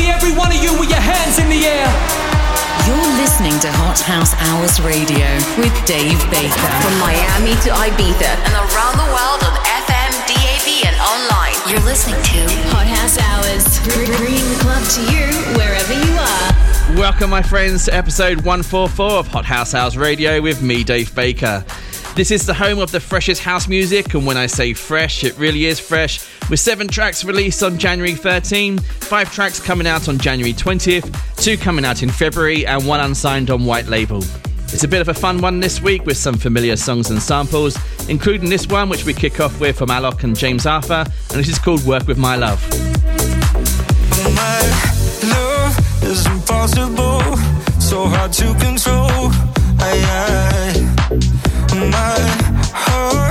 see every one of you with your hands in the air. You're listening to Hot House Hours Radio with Dave Baker. From Miami to Ibiza and around the world on FM, DAB, and online. You're listening to Hot House Hours, bringing the club to you wherever you are. Welcome, my friends, to episode 144 of Hot House Hours Radio with me, Dave Baker. This is the home of the freshest house music, and when I say fresh, it really is fresh. With seven tracks released on January 13, five tracks coming out on January 20th, two coming out in February, and one unsigned on White Label. It's a bit of a fun one this week with some familiar songs and samples, including this one, which we kick off with from Alok and James Arthur, and this is called Work with My Love. My love is impossible, so hard to control. I, I my heart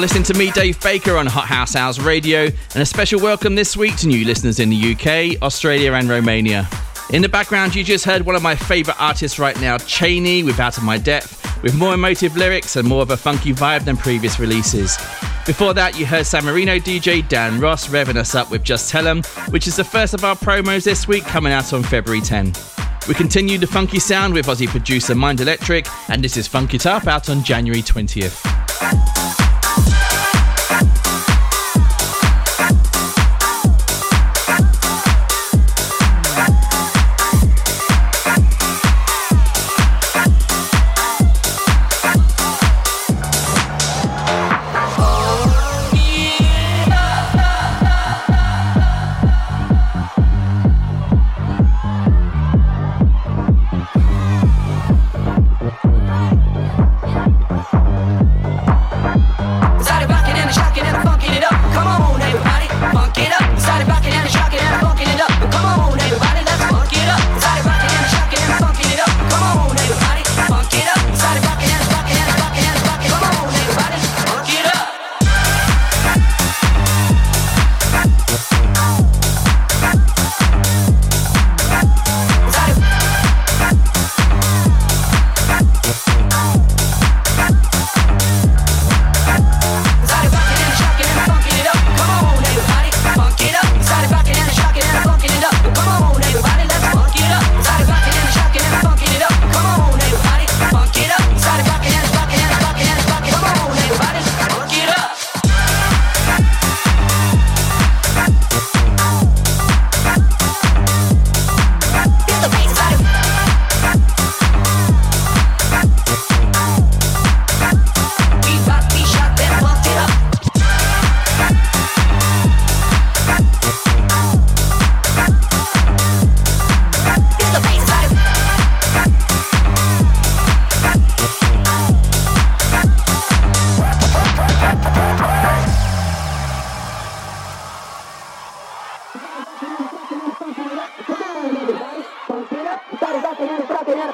You're listening to me, Dave Baker, on Hot House Hours Radio, and a special welcome this week to new listeners in the UK, Australia, and Romania. In the background, you just heard one of my favourite artists right now, Cheney, with Out of My Depth, with more emotive lyrics and more of a funky vibe than previous releases. Before that, you heard San Marino DJ Dan Ross revving us up with Just Tell 'em, which is the first of our promos this week, coming out on February 10. We continue the funky sound with Aussie producer Mind Electric, and this is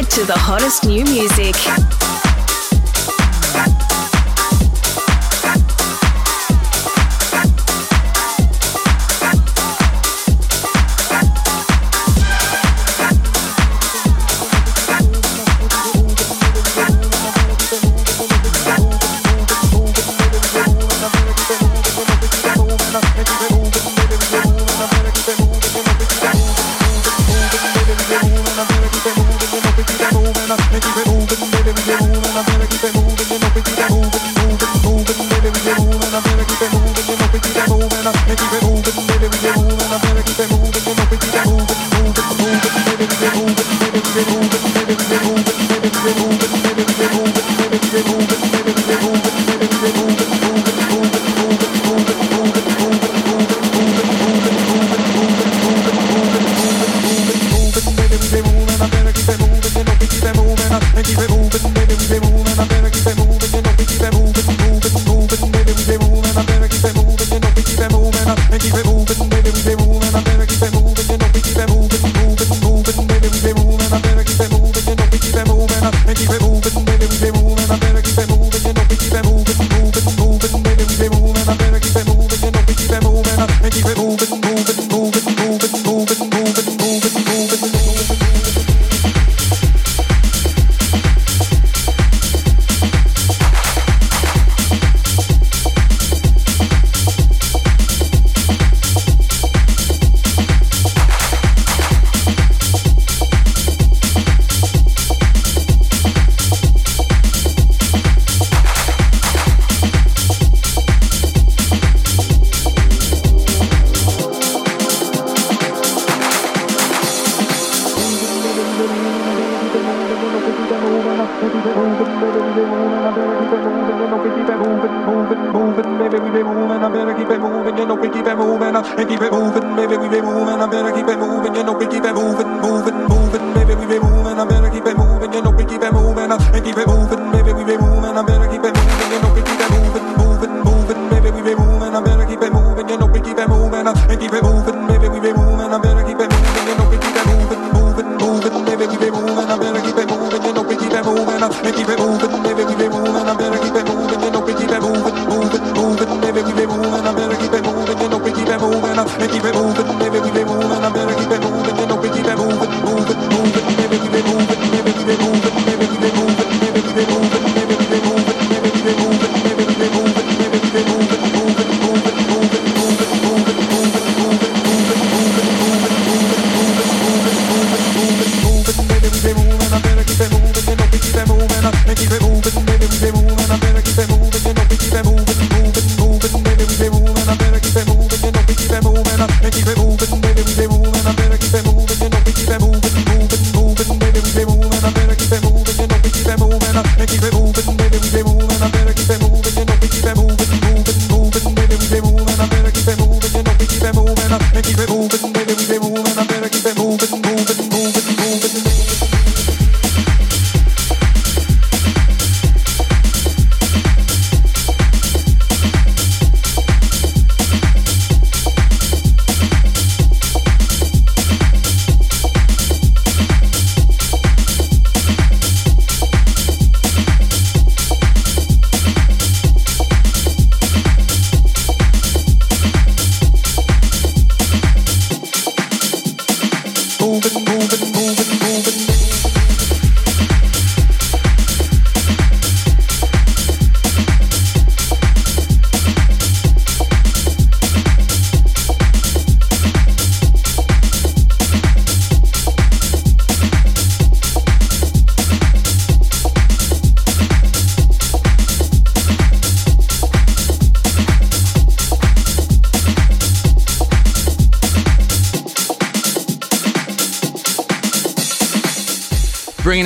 20th. to the hottest new music. and keep it moving. Maybe we be moving. I better keep it moving. You know moving, baby, keep moving. I better keep moving, you know we keep moving. I keep moving, baby, keep moving. I better keep moving, you know we keep moving, moving, moving, baby, keep moving. I better keep moving, you know we keep moving. Keep it moving, baby.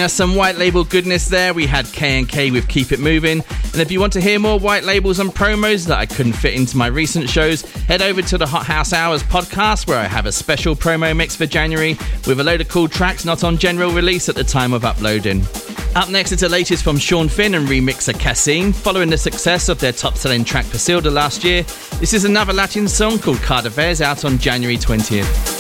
Us some white label goodness there. We had K&K with Keep It Moving. And if you want to hear more white labels and promos that I couldn't fit into my recent shows, head over to the Hot House Hours podcast where I have a special promo mix for January with a load of cool tracks not on general release at the time of uploading. Up next is the latest from Sean Finn and remixer Cassine. Following the success of their top selling track Pasilda last year, this is another Latin song called Cardaves out on January 20th.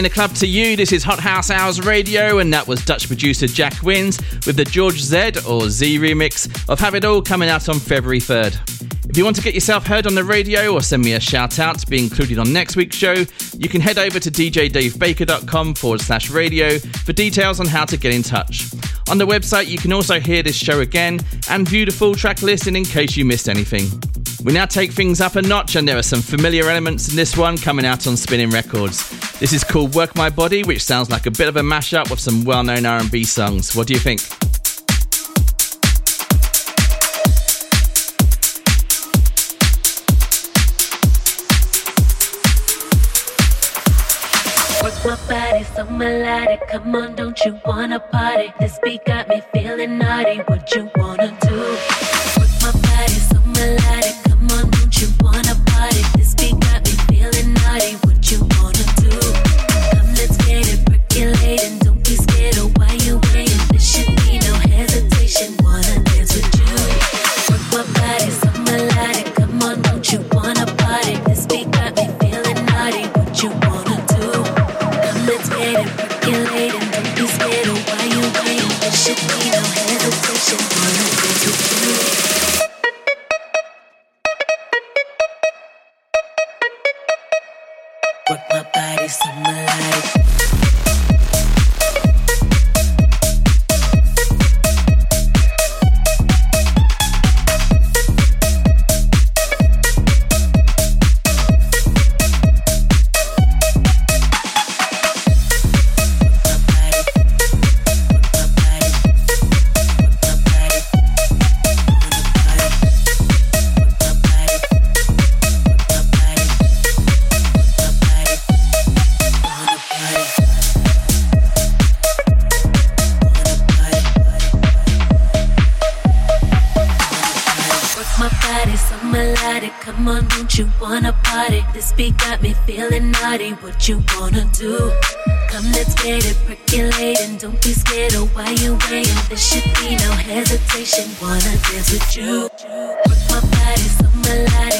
Bringing the club to you, this is Hot House Hours Radio, and that was Dutch producer Jack Wins with the George Z or Z remix of Have It All coming out on February 3rd. If you want to get yourself heard on the radio or send me a shout out to be included on next week's show, you can head over to djdavebaker.com forward slash radio for details on how to get in touch. On the website, you can also hear this show again and view the full track listing in case you missed anything. We now take things up a notch, and there are some familiar elements in this one coming out on Spinnin' Records. This is called "Work My Body," which sounds like a bit of a mashup with some well-known R&B songs. What do you think? Work my body so melodic. Come on, don't you wanna party? This beat got me feeling naughty. What you wanna do? Work my body so melodic. This got me feeling naughty. What you wanna do? Come, let's get it percolating. Don't be scared of why you waiting. There should be no hesitation. Wanna dance with you? Work my body so melodic.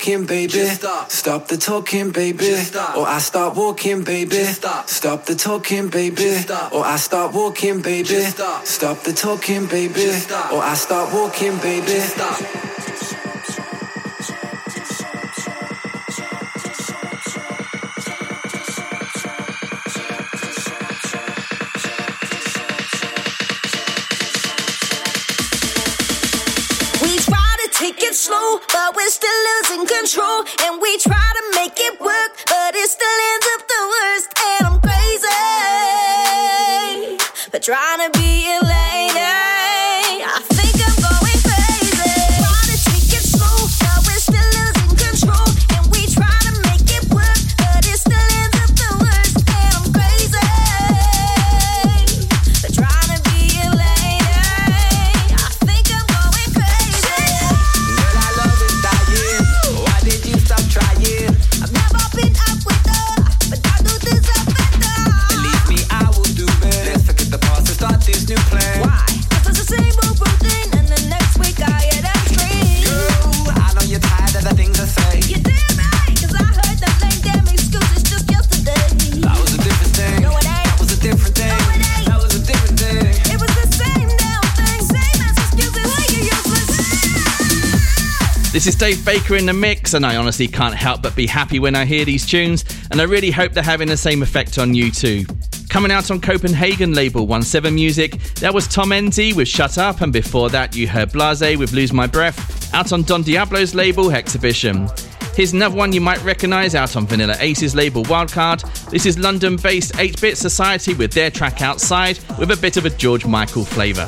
talking, baby. Stop. stop. the talking, baby. Or I start walking, baby. Stop. stop. the talking, baby. Or I start walking, baby. Stop. stop. the talking, baby. Or I start walking, baby. This is Dave Baker in the mix, and I honestly can't help but be happy when I hear these tunes, and I really hope they're having the same effect on you too. Coming out on Copenhagen label 17 Music, that was Tom Enzy with Shut Up, and before that, you heard Blase with Lose My Breath, out on Don Diablo's label Exhibition. Here's another one you might recognise out on Vanilla Ace's label Wildcard. This is London based 8 Bit Society with their track Outside with a bit of a George Michael flavour.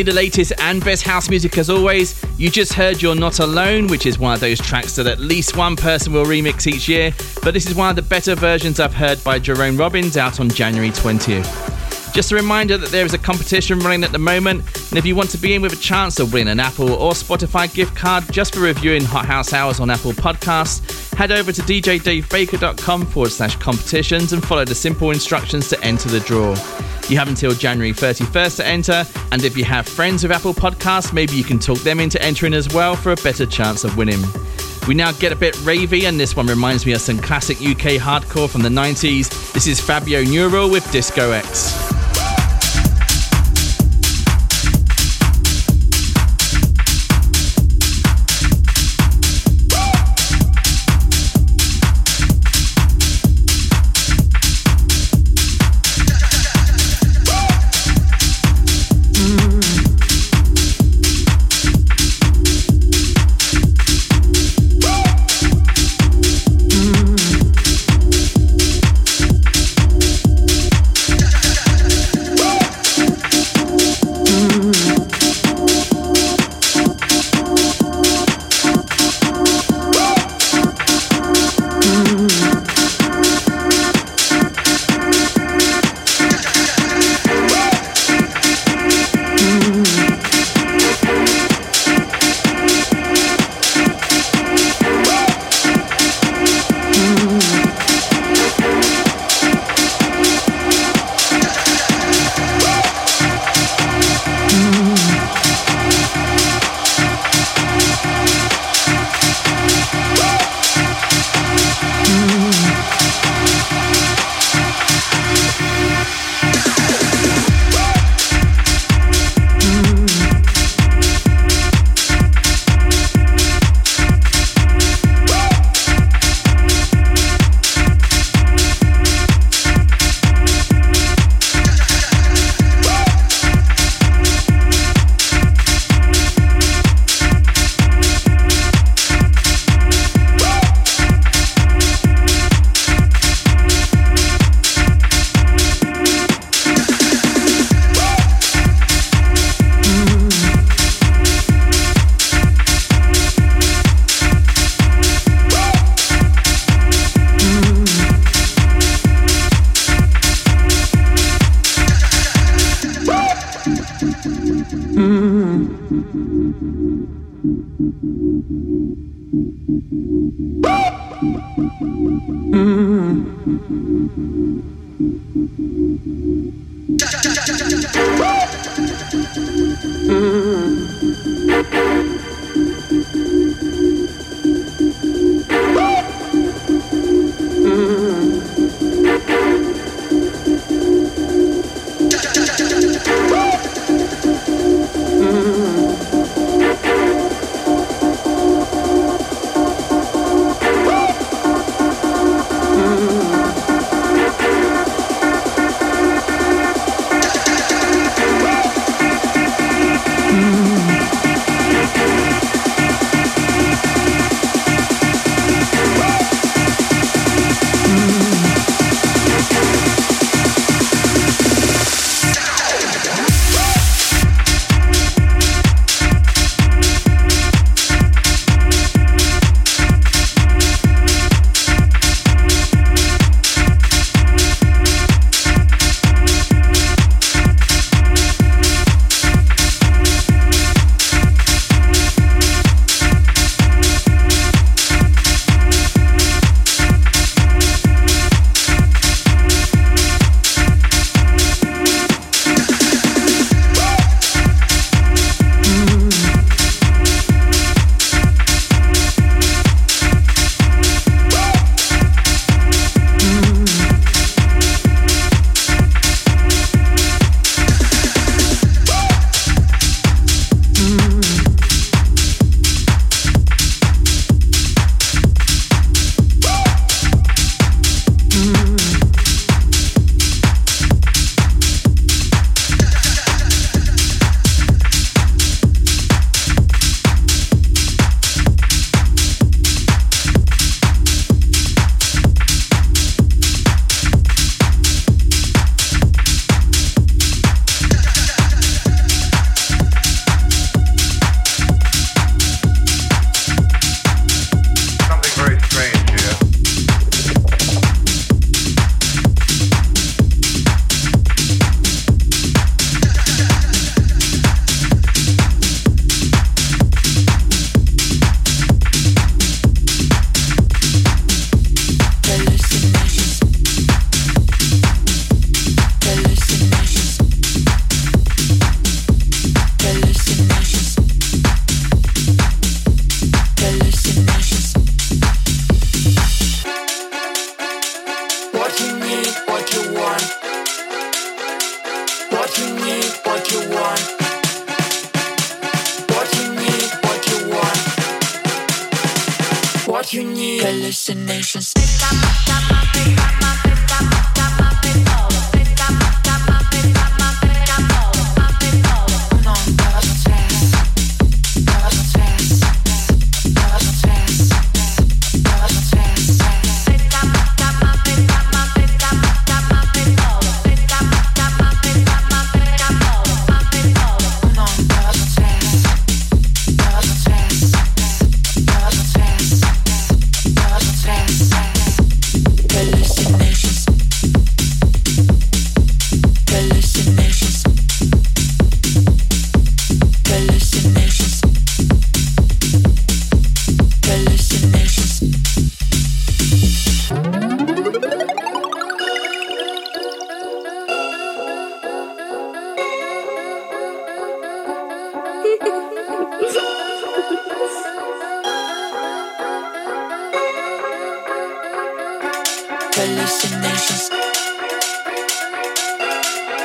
You the latest and best house music as always. You just heard You're Not Alone, which is one of those tracks that at least one person will remix each year, but this is one of the better versions I've heard by Jerome Robbins out on January 20th. Just a reminder that there is a competition running at the moment, and if you want to be in with a chance of winning an Apple or Spotify gift card just for reviewing Hot House Hours on Apple Podcasts, head over to djdavebaker.com forward slash competitions and follow the simple instructions to enter the draw. You have until January 31st to enter, and if you have friends with Apple Podcasts, maybe you can talk them into entering as well for a better chance of winning. We now get a bit ravey, and this one reminds me of some classic UK hardcore from the 90s. This is Fabio Neural with Disco X.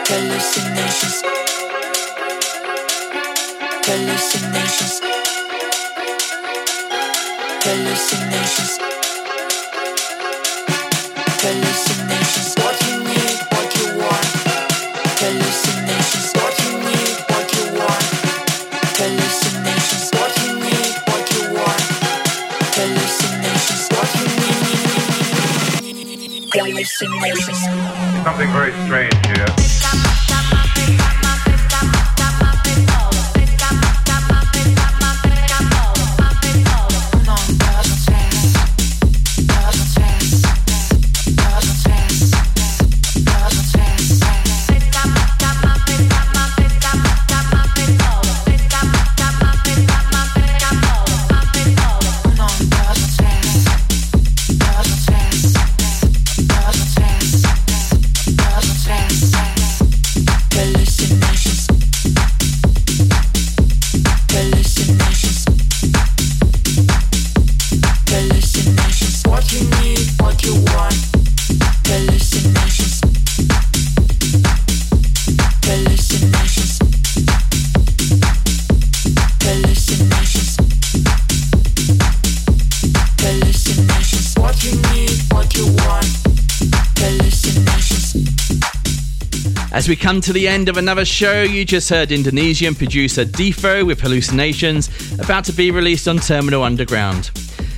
Hallucinations. Hallucinations. Hallucinations. Hallucinations. What you need, what you want. Hallucinations. What you need, what you want. Hallucinations. What you need, what you want. Hallucinations. Hallucinations. Something very strange here. As we come to the end of another show, you just heard Indonesian producer Defo with Hallucinations, about to be released on Terminal Underground.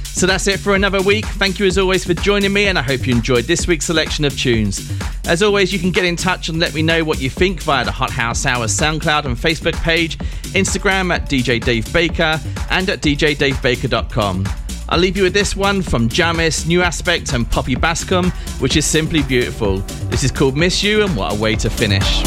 So that's it for another week. Thank you as always for joining me, and I hope you enjoyed this week's selection of tunes. As always, you can get in touch and let me know what you think via the Hot House Hours SoundCloud and Facebook page, Instagram at DJ Dave Baker, and at djdavebaker.com. I'll leave you with this one from Jamis, New Aspect, and Poppy Baskcomb, which is simply beautiful. This is called Miss You, and what a way to finish.